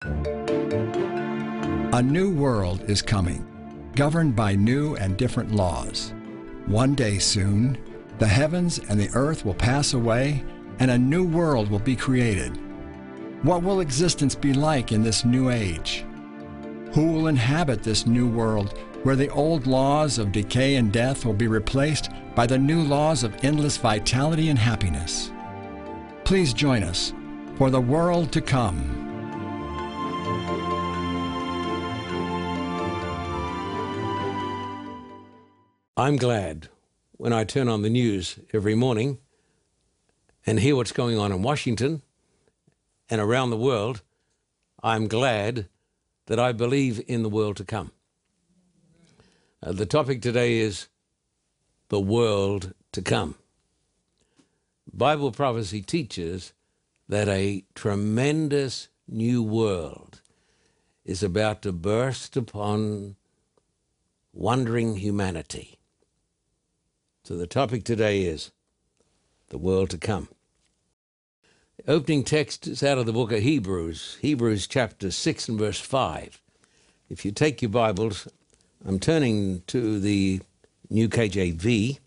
A new world is coming, governed by new and different laws. One day soon, the heavens and the earth will pass away, and a new world will be created. What will existence be like in this new age? Who will inhabit this new world where the old laws of decay and death will be replaced by the new laws of endless vitality and happiness? Please join us for the world to come. I'm glad when I turn on the news every morning and hear what's going on in Washington and around the world. I'm glad that I believe in the world to come. Uh, the topic today is the world to come. Bible prophecy teaches that a tremendous new world is about to burst upon wandering humanity. So the topic today is the world to come. The opening text is out of the book of Hebrews, Hebrews chapter 6 and verse 5. If you take your Bibles, I'm turning to the New KJV,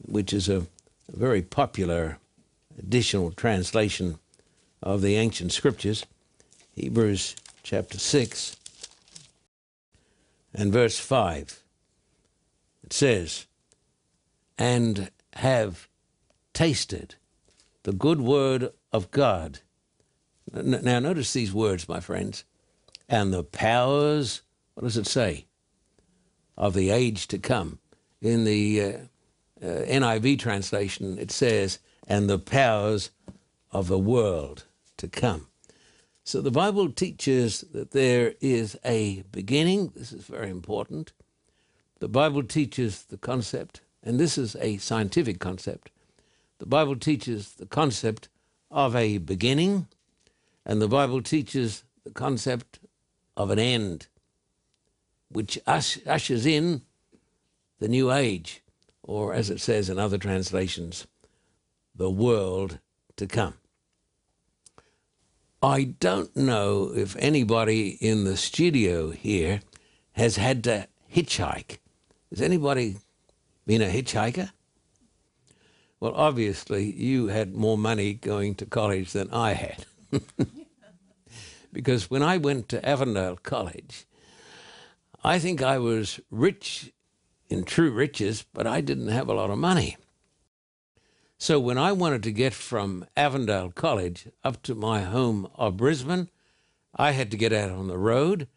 which is a, very popular additional translation of the ancient scriptures. Hebrews chapter 6 and verse 5. It says, and have tasted the good word of God. Now, notice these words, my friends. And the powers, what does it say? Of the age to come. In the uh, uh, NIV translation, it says, and the powers of the world to come. So the Bible teaches that there is a beginning. This is very important. The Bible teaches the concept and this is a scientific concept. The Bible teaches the concept of a beginning, and the Bible teaches the concept of an end, which ushers in the new age, or as it says in other translations, the world to come. I don't know if anybody in the studio here has had to hitchhike. Has anybody been a hitchhiker? Well, obviously, you had more money going to college than I had. because when I went to Avondale College, I think I was rich in true riches, but I didn't have a lot of money. So when I wanted to get from Avondale College up to my home of Brisbane, I had to get out on the road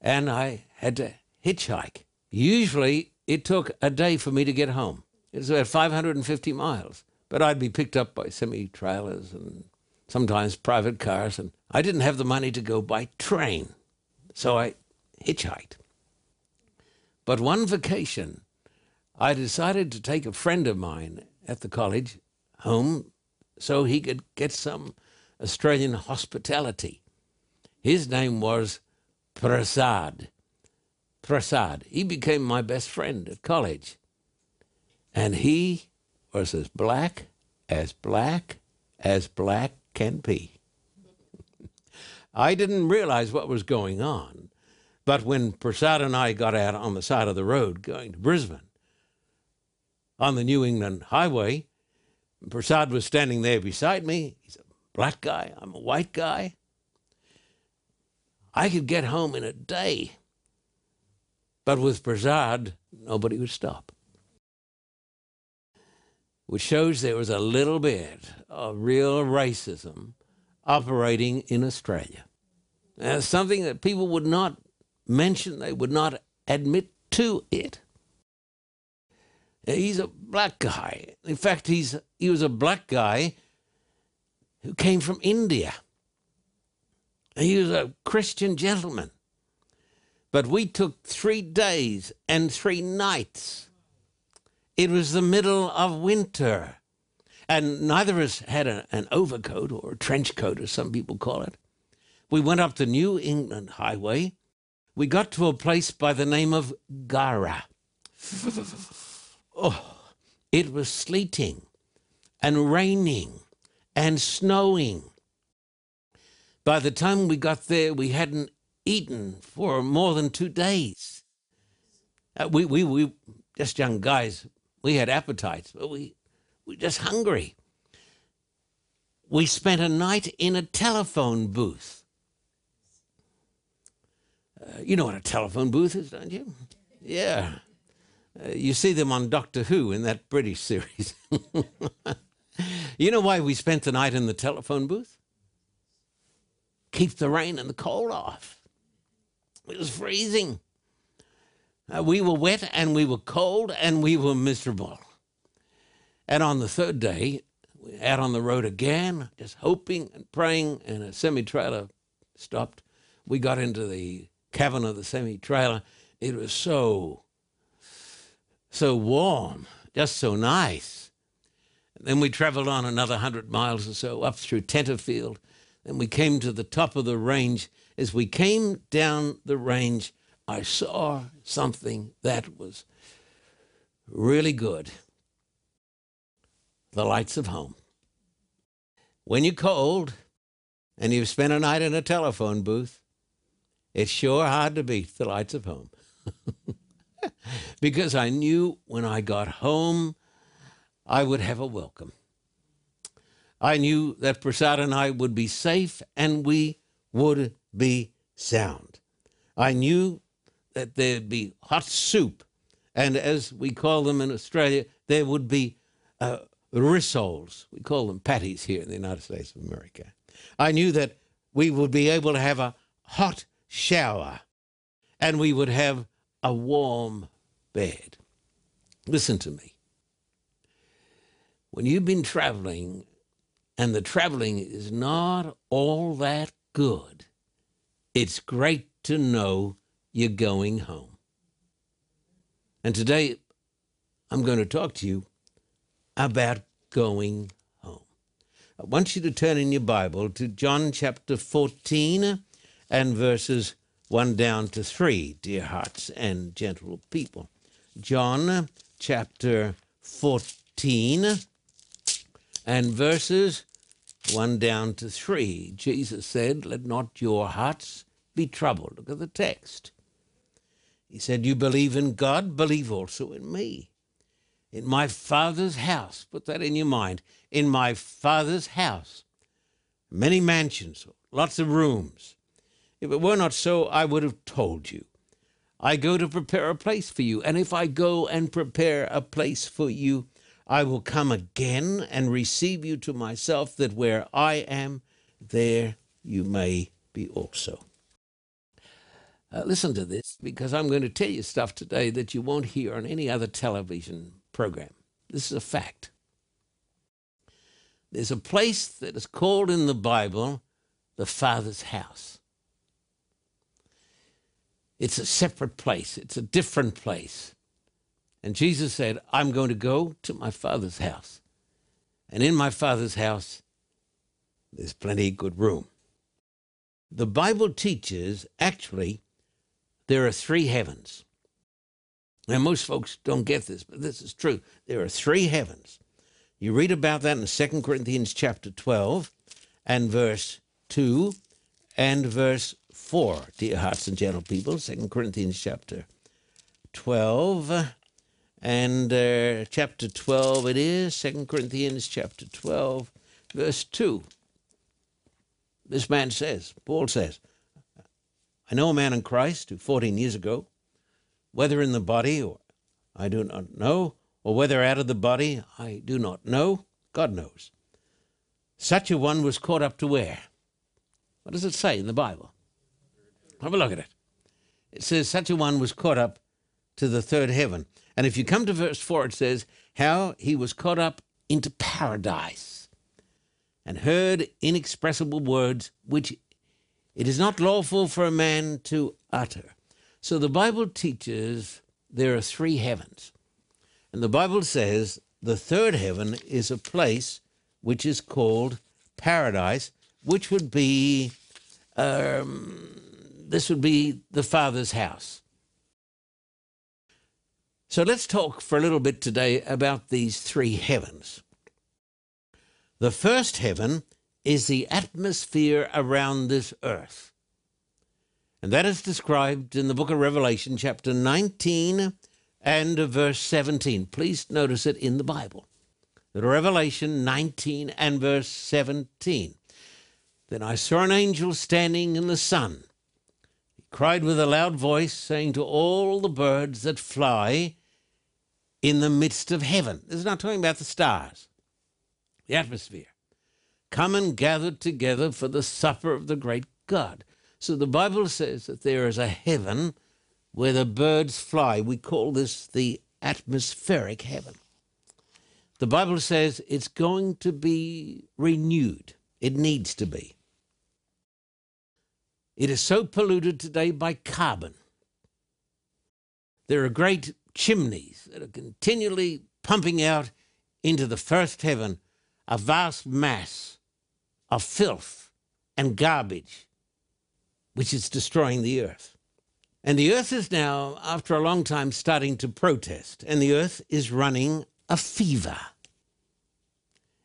and I had to hitchhike. Usually it took a day for me to get home. It was about 550 miles, but I'd be picked up by semi trailers and sometimes private cars, and I didn't have the money to go by train, so I hitchhiked. But one vacation, I decided to take a friend of mine at the college home so he could get some Australian hospitality. His name was Prasad. Prasad. He became my best friend at college. And he was as black, as black, as black can be. I didn't realize what was going on. But when Prasad and I got out on the side of the road going to Brisbane, on the New England Highway, Prasad was standing there beside me. He's a black guy, I'm a white guy. I could get home in a day. But with Prasad, nobody would stop. Which shows there was a little bit of real racism operating in Australia. Something that people would not mention, they would not admit to it. He's a black guy. In fact, he's, he was a black guy who came from India. He was a Christian gentleman. But we took three days and three nights. It was the middle of winter. And neither of us had a, an overcoat or a trench coat, as some people call it. We went up the New England Highway. We got to a place by the name of Gara. oh, it was sleeting and raining and snowing. By the time we got there, we hadn't eaten for more than two days. Uh, we, we, we, just young guys, we had appetites, but we, we just hungry. We spent a night in a telephone booth. Uh, you know what a telephone booth is, don't you? Yeah. Uh, you see them on Doctor Who in that British series. you know why we spent the night in the telephone booth? Keep the rain and the cold off. It was freezing. Uh, we were wet and we were cold and we were miserable. And on the third day, out on the road again, just hoping and praying, and a semi trailer stopped. We got into the cabin of the semi trailer. It was so, so warm, just so nice. And then we traveled on another hundred miles or so up through Tenterfield. Then we came to the top of the range. As we came down the range, I saw something that was really good the lights of home. When you're cold and you've spent a night in a telephone booth, it's sure hard to beat the lights of home. because I knew when I got home, I would have a welcome. I knew that Prasad and I would be safe and we would be sound. I knew that there'd be hot soup, and as we call them in Australia, there would be uh, rissoles. We call them patties here in the United States of America. I knew that we would be able to have a hot shower and we would have a warm bed. Listen to me. When you've been traveling and the traveling is not all that good, it's great to know you're going home. And today, I'm going to talk to you about going home. I want you to turn in your Bible to John chapter 14 and verses 1 down to 3, dear hearts and gentle people. John chapter 14 and verses 1 down to 3. Jesus said, Let not your hearts be troubled. Look at the text. He said, You believe in God, believe also in me. In my Father's house, put that in your mind. In my Father's house, many mansions, lots of rooms. If it were not so, I would have told you. I go to prepare a place for you, and if I go and prepare a place for you, I will come again and receive you to myself, that where I am, there you may be also. Uh, listen to this because I'm going to tell you stuff today that you won't hear on any other television program. This is a fact. There's a place that is called in the Bible the Father's house. It's a separate place, it's a different place. And Jesus said, I'm going to go to my Father's house. And in my Father's house, there's plenty of good room. The Bible teaches actually there are three heavens. Now, most folks don't get this, but this is true. There are three heavens. You read about that in 2 Corinthians chapter 12 and verse 2 and verse 4, dear hearts and gentle people. 2 Corinthians chapter 12 and uh, chapter 12 it is, 2 Corinthians chapter 12, verse 2. This man says, Paul says, I know a man in Christ who 14 years ago, whether in the body or I do not know, or whether out of the body I do not know, God knows. Such a one was caught up to where? What does it say in the Bible? Have a look at it. It says, Such a one was caught up to the third heaven. And if you come to verse 4, it says, How he was caught up into paradise and heard inexpressible words which it is not lawful for a man to utter. So the Bible teaches there are three heavens. And the Bible says the third heaven is a place which is called paradise, which would be, um, this would be the Father's house. So let's talk for a little bit today about these three heavens. The first heaven is the atmosphere around this earth. And that is described in the book of Revelation, chapter 19 and verse 17. Please notice it in the Bible. Revelation 19 and verse 17. Then I saw an angel standing in the sun. He cried with a loud voice, saying to all the birds that fly in the midst of heaven. This is not talking about the stars, the atmosphere. Come and gather together for the supper of the great God. So the Bible says that there is a heaven where the birds fly. We call this the atmospheric heaven. The Bible says it's going to be renewed. It needs to be. It is so polluted today by carbon. There are great chimneys that are continually pumping out into the first heaven a vast mass of filth and garbage, which is destroying the earth. And the earth is now, after a long time, starting to protest, and the earth is running a fever.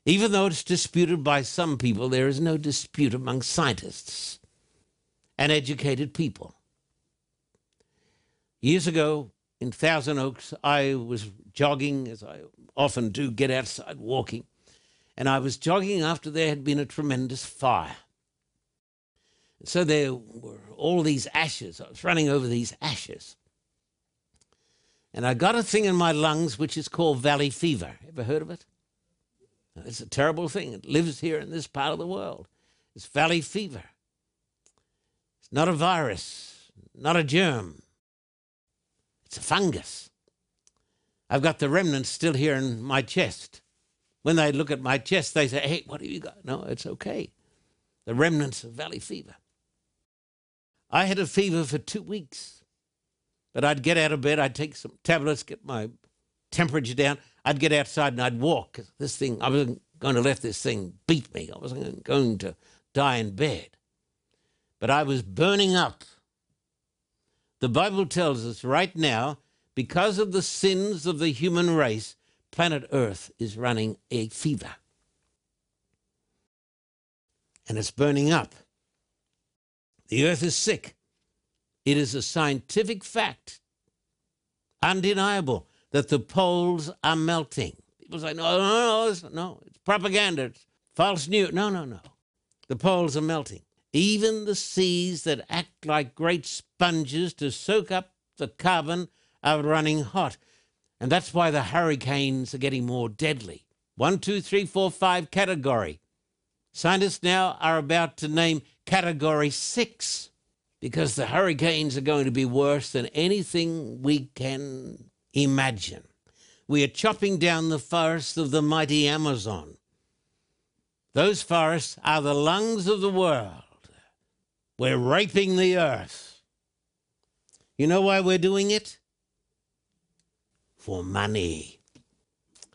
Even though it's disputed by some people, there is no dispute among scientists and educated people. Years ago in Thousand Oaks, I was jogging, as I often do, get outside walking, and I was jogging after there had been a tremendous fire. So there were all these ashes. I was running over these ashes. And I got a thing in my lungs which is called valley fever. Ever heard of it? It's a terrible thing. It lives here in this part of the world. It's valley fever. It's not a virus, not a germ. It's a fungus. I've got the remnants still here in my chest. When they look at my chest, they say, Hey, what have you got? No, it's okay. The remnants of valley fever. I had a fever for two weeks, but I'd get out of bed, I'd take some tablets, get my temperature down. I'd get outside and I'd walk. This thing, I wasn't going to let this thing beat me. I wasn't going to die in bed. But I was burning up. The Bible tells us right now, because of the sins of the human race, planet Earth is running a fever. And it's burning up. The earth is sick. It is a scientific fact, undeniable, that the poles are melting. People say, no, no, no, no, it's propaganda, it's false news. No, no, no. The poles are melting. Even the seas that act like great sponges to soak up the carbon are running hot. And that's why the hurricanes are getting more deadly. One, two, three, four, five category. Scientists now are about to name category six because the hurricanes are going to be worse than anything we can imagine. We are chopping down the forests of the mighty Amazon. Those forests are the lungs of the world. We're raping the earth. You know why we're doing it? For money.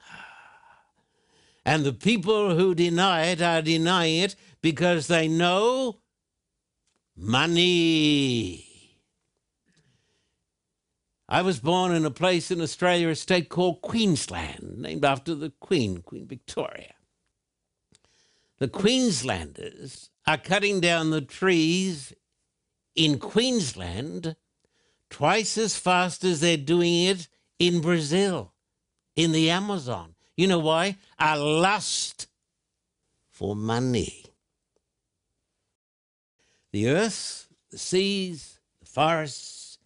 And the people who deny it are denying it because they know money. I was born in a place in Australia, a state called Queensland, named after the Queen, Queen Victoria. The Queenslanders are cutting down the trees in Queensland twice as fast as they're doing it in Brazil, in the Amazon. You know why? A lust for money. The earth, the seas, the forests,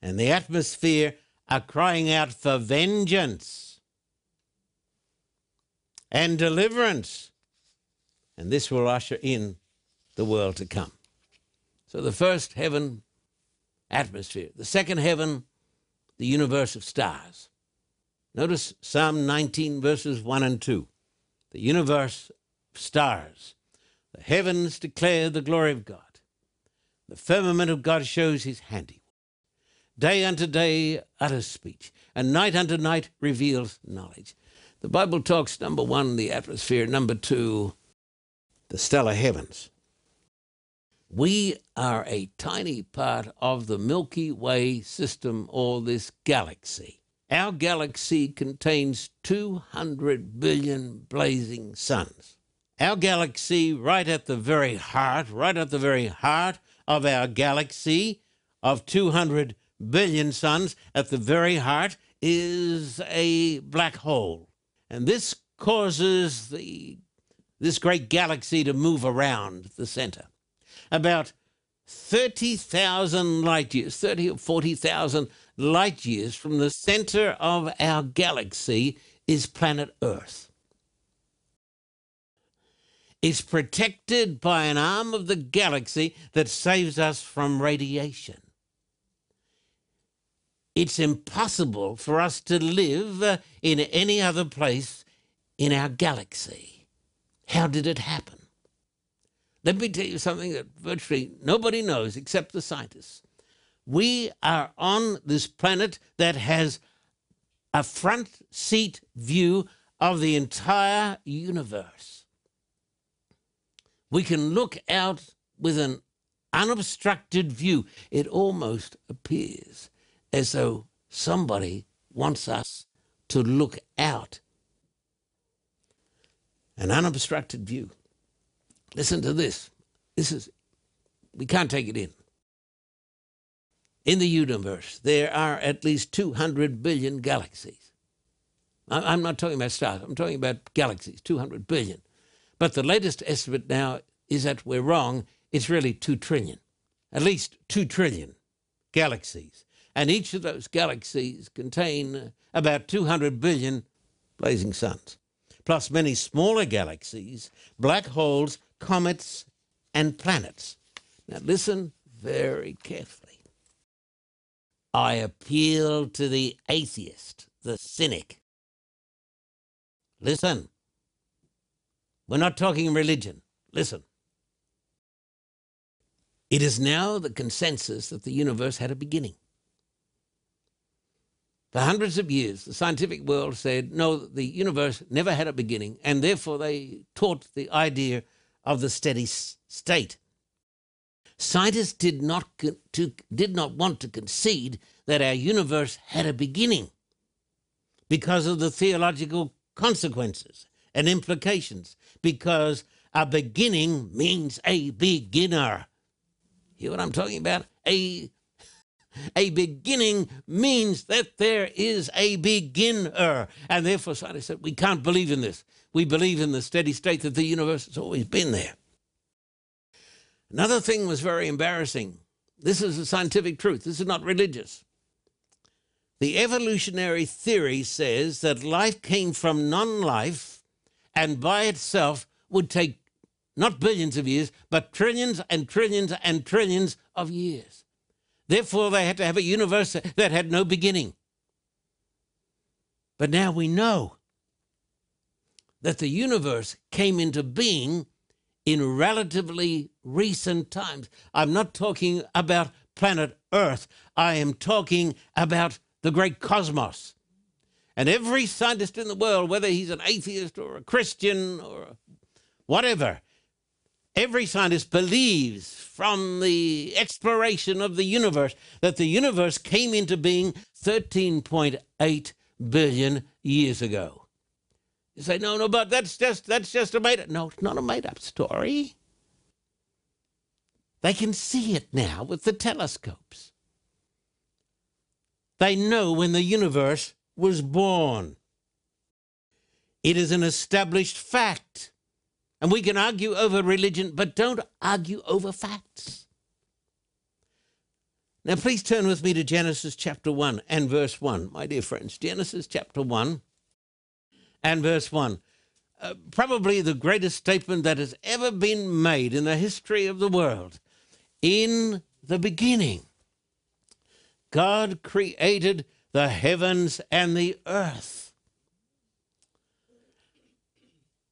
and the atmosphere are crying out for vengeance and deliverance. And this will usher in the world to come. So the first heaven, atmosphere. The second heaven, the universe of stars. Notice Psalm 19, verses 1 and 2. The universe of stars. The heavens declare the glory of God. The firmament of God shows his handiwork. Day unto day utters speech, and night unto night reveals knowledge. The Bible talks, number one, the atmosphere, number two, the stellar heavens. We are a tiny part of the Milky Way system or this galaxy. Our galaxy contains 200 billion blazing suns. our galaxy, right at the very heart, right at the very heart of our galaxy of 200 billion suns, at the very heart is a black hole. And this causes the, this great galaxy to move around the center. About 30,000 light years, 30 or 40,000 light years from the center of our galaxy is planet Earth. It's protected by an arm of the galaxy that saves us from radiation. It's impossible for us to live uh, in any other place in our galaxy. How did it happen? Let me tell you something that virtually nobody knows except the scientists. We are on this planet that has a front seat view of the entire universe. We can look out with an unobstructed view. It almost appears as though somebody wants us to look out. An unobstructed view. Listen to this. This is, we can't take it in. In the universe, there are at least 200 billion galaxies. I'm not talking about stars, I'm talking about galaxies, 200 billion. But the latest estimate now is that we're wrong. It's really 2 trillion, at least 2 trillion galaxies. And each of those galaxies contain about 200 billion blazing suns, plus many smaller galaxies, black holes, comets, and planets. Now, listen very carefully. I appeal to the atheist, the cynic. Listen. We're not talking religion. Listen. It is now the consensus that the universe had a beginning. For hundreds of years, the scientific world said, no, the universe never had a beginning, and therefore they taught the idea of the steady state. Scientists did not, to, did not want to concede that our universe had a beginning because of the theological consequences and implications, because a beginning means a beginner. Hear what I'm talking about? A, a beginning means that there is a beginner. And therefore, scientists said, we can't believe in this. We believe in the steady state that the universe has always been there. Another thing was very embarrassing. This is a scientific truth. This is not religious. The evolutionary theory says that life came from non life and by itself would take not billions of years, but trillions and trillions and trillions of years. Therefore, they had to have a universe that had no beginning. But now we know that the universe came into being in relatively recent times. I'm not talking about planet Earth, I am talking about the great cosmos. And every scientist in the world, whether he's an atheist or a Christian or whatever, every scientist believes from the exploration of the universe that the universe came into being 13.8 billion years ago. You say, no, no, but that's just that's just a made up. No, it's not a made up story. They can see it now with the telescopes. They know when the universe was born. It is an established fact. And we can argue over religion, but don't argue over facts. Now, please turn with me to Genesis chapter 1 and verse 1, my dear friends. Genesis chapter 1 and verse 1. Uh, probably the greatest statement that has ever been made in the history of the world. In the beginning, God created the heavens and the earth.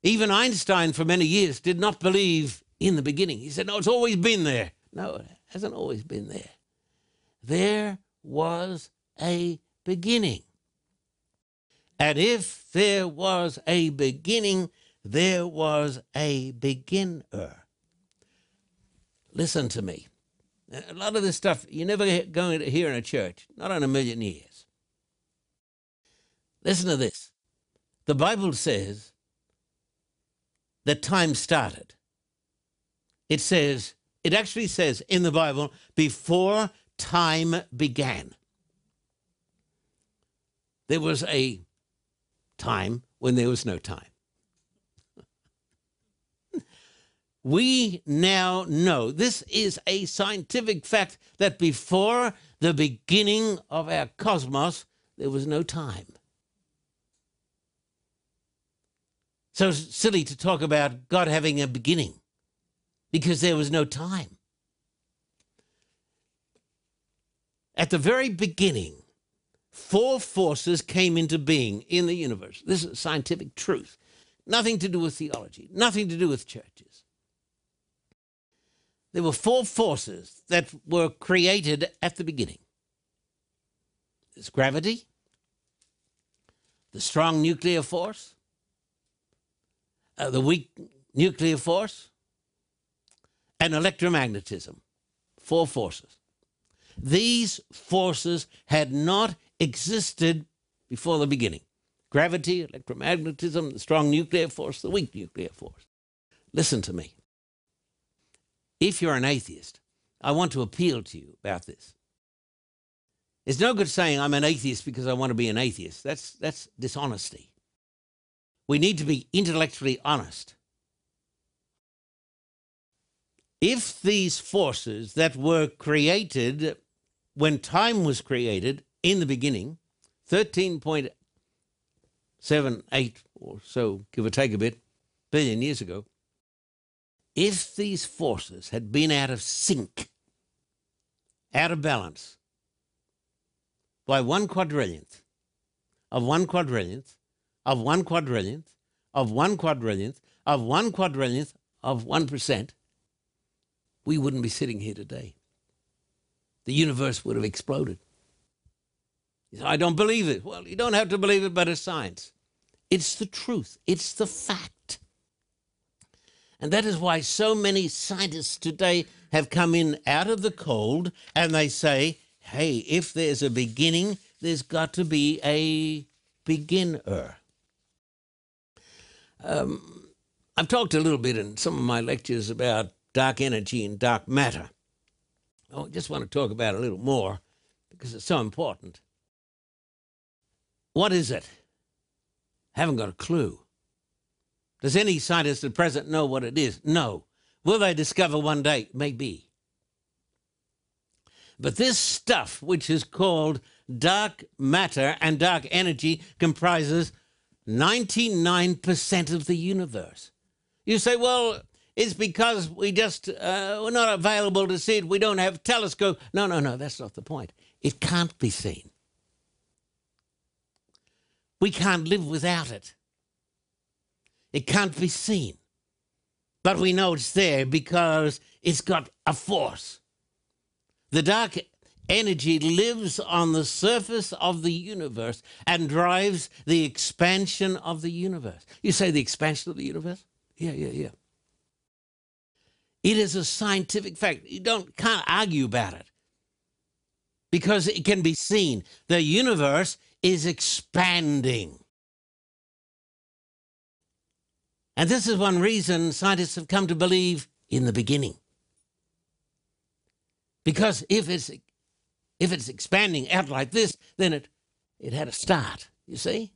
Even Einstein, for many years, did not believe in the beginning. He said, No, it's always been there. No, it hasn't always been there. There was a beginning. And if there was a beginning, there was a beginner. Listen to me. A lot of this stuff you're never going to hear in a church, not in a million years. Listen to this. The Bible says that time started. It says, it actually says in the Bible, before time began. There was a time when there was no time. we now know this is a scientific fact that before the beginning of our cosmos, there was no time. So silly to talk about God having a beginning because there was no time. At the very beginning, four forces came into being in the universe. This is scientific truth. Nothing to do with theology, nothing to do with churches. There were four forces that were created at the beginning there's gravity, the strong nuclear force, uh, the weak nuclear force, and electromagnetism. Four forces. These forces had not existed before the beginning gravity, electromagnetism, the strong nuclear force, the weak nuclear force. Listen to me. If you're an atheist, I want to appeal to you about this. It's no good saying I'm an atheist because I want to be an atheist. That's, that's dishonesty. We need to be intellectually honest. If these forces that were created when time was created in the beginning, 13.78 or so, give or take a bit, billion years ago, if these forces had been out of sync, out of balance, by one quadrillionth of one quadrillionth of one quadrillionth of one quadrillionth of one quadrillionth of one percent, we wouldn't be sitting here today. The universe would have exploded. I don't believe it. Well, you don't have to believe it, but it's science. It's the truth, it's the fact. And that is why so many scientists today have come in out of the cold and they say, hey, if there's a beginning, there's got to be a beginner. Um, I've talked a little bit in some of my lectures about dark energy and dark matter. I just want to talk about it a little more because it's so important. What is it? Haven't got a clue. Does any scientist at present know what it is? No. Will they discover one day? Maybe. But this stuff, which is called dark matter and dark energy, comprises 99% of the universe. You say, well, it's because we just, uh, we're not available to see it. We don't have telescope. No, no, no, that's not the point. It can't be seen. We can't live without it. It can't be seen. But we know it's there because it's got a force. The dark energy lives on the surface of the universe and drives the expansion of the universe. You say the expansion of the universe? Yeah, yeah, yeah. It is a scientific fact. You don't can't argue about it. Because it can be seen. The universe is expanding. And this is one reason scientists have come to believe in the beginning. Because if it's if it's expanding out like this, then it it had a start, you see?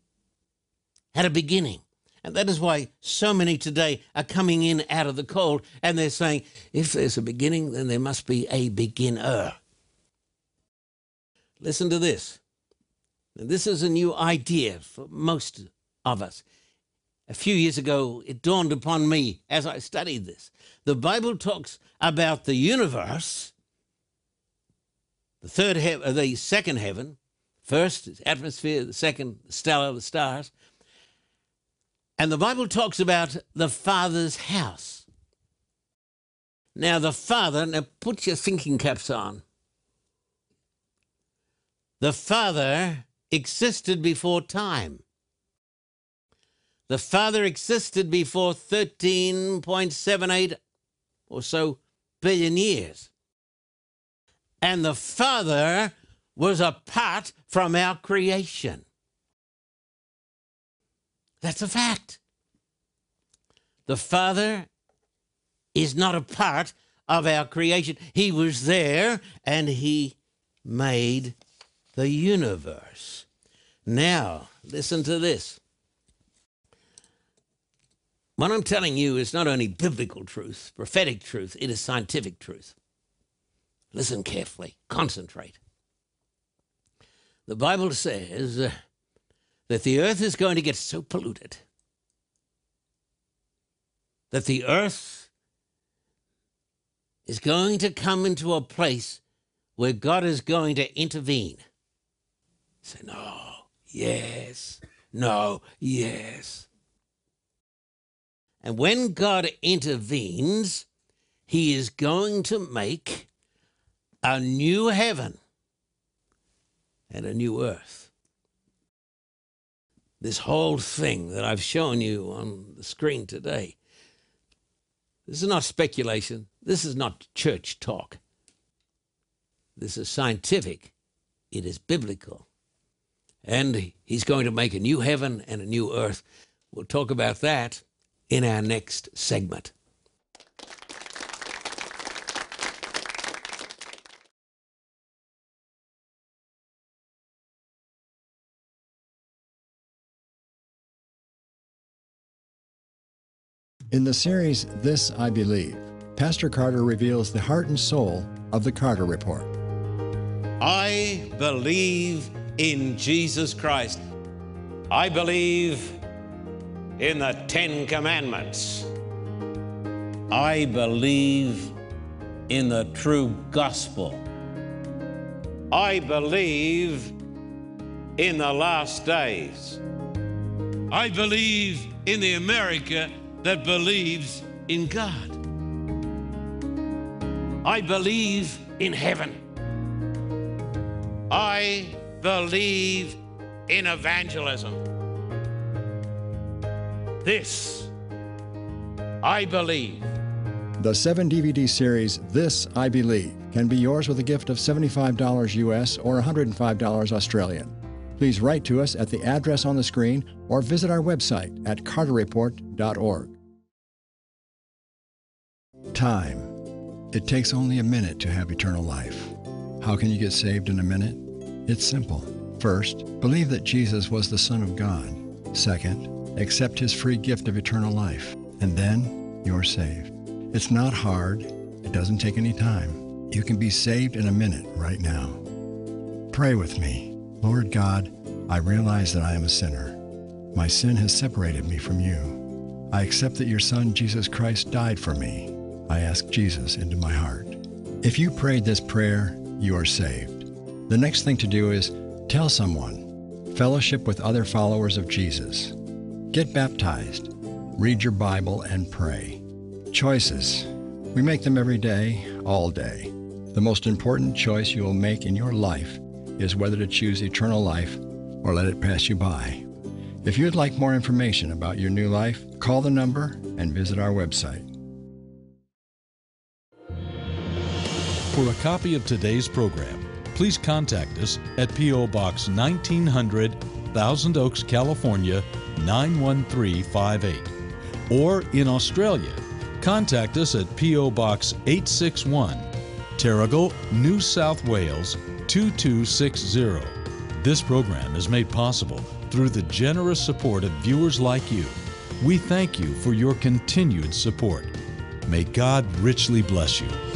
Had a beginning. And that is why so many today are coming in out of the cold and they're saying, if there's a beginning, then there must be a beginner. Listen to this. this is a new idea for most of us. A few years ago, it dawned upon me as I studied this. The Bible talks about the universe the third heaven, uh, the second heaven, first is atmosphere, the second stellar, the stars. And the Bible talks about the Father's house. Now, the Father, now put your thinking caps on. The Father existed before time. The Father existed before 13.78 or so billion years and the Father was apart from our creation. That's a fact. the Father is not a part of our creation. He was there and He made the universe. Now, listen to this. What I'm telling you is not only biblical truth, prophetic truth, it is scientific truth. Listen carefully, concentrate. The Bible says uh, that the earth is going to get so polluted that the earth is going to come into a place where God is going to intervene. Say, no, yes, no, yes. And when God intervenes, he is going to make a new heaven and a new earth. This whole thing that I've shown you on the screen today, this is not speculation. This is not church talk. This is scientific. It is biblical. And he's going to make a new heaven and a new earth. We'll talk about that in our next segment. In the series This I Believe, Pastor Carter reveals the heart and soul of the Carter Report. I believe in Jesus Christ. I believe in the Ten Commandments. I believe in the true gospel. I believe in the last days. I believe in the America that believes in God. I believe in heaven. I believe in evangelism. This, I believe. The seven DVD series This I Believe can be yours with a gift of $75 US or $105 Australian. Please write to us at the address on the screen or visit our website at carterreport.org. Time. It takes only a minute to have eternal life. How can you get saved in a minute? It's simple. First, believe that Jesus was the Son of God. Second, accept his free gift of eternal life. And then you're saved. It's not hard. It doesn't take any time. You can be saved in a minute right now. Pray with me. Lord God, I realize that I am a sinner. My sin has separated me from you. I accept that your Son, Jesus Christ, died for me. I ask Jesus into my heart. If you prayed this prayer, you are saved. The next thing to do is tell someone, fellowship with other followers of Jesus. Get baptized, read your Bible, and pray. Choices. We make them every day, all day. The most important choice you will make in your life is whether to choose eternal life or let it pass you by. If you'd like more information about your new life, call the number and visit our website. For a copy of today's program, please contact us at P.O. Box 1900, Thousand Oaks, California 91358. Or in Australia, contact us at P.O. Box 861, Terrigal, New South Wales 2260. This program is made possible through the generous support of viewers like you. We thank you for your continued support. May God richly bless you.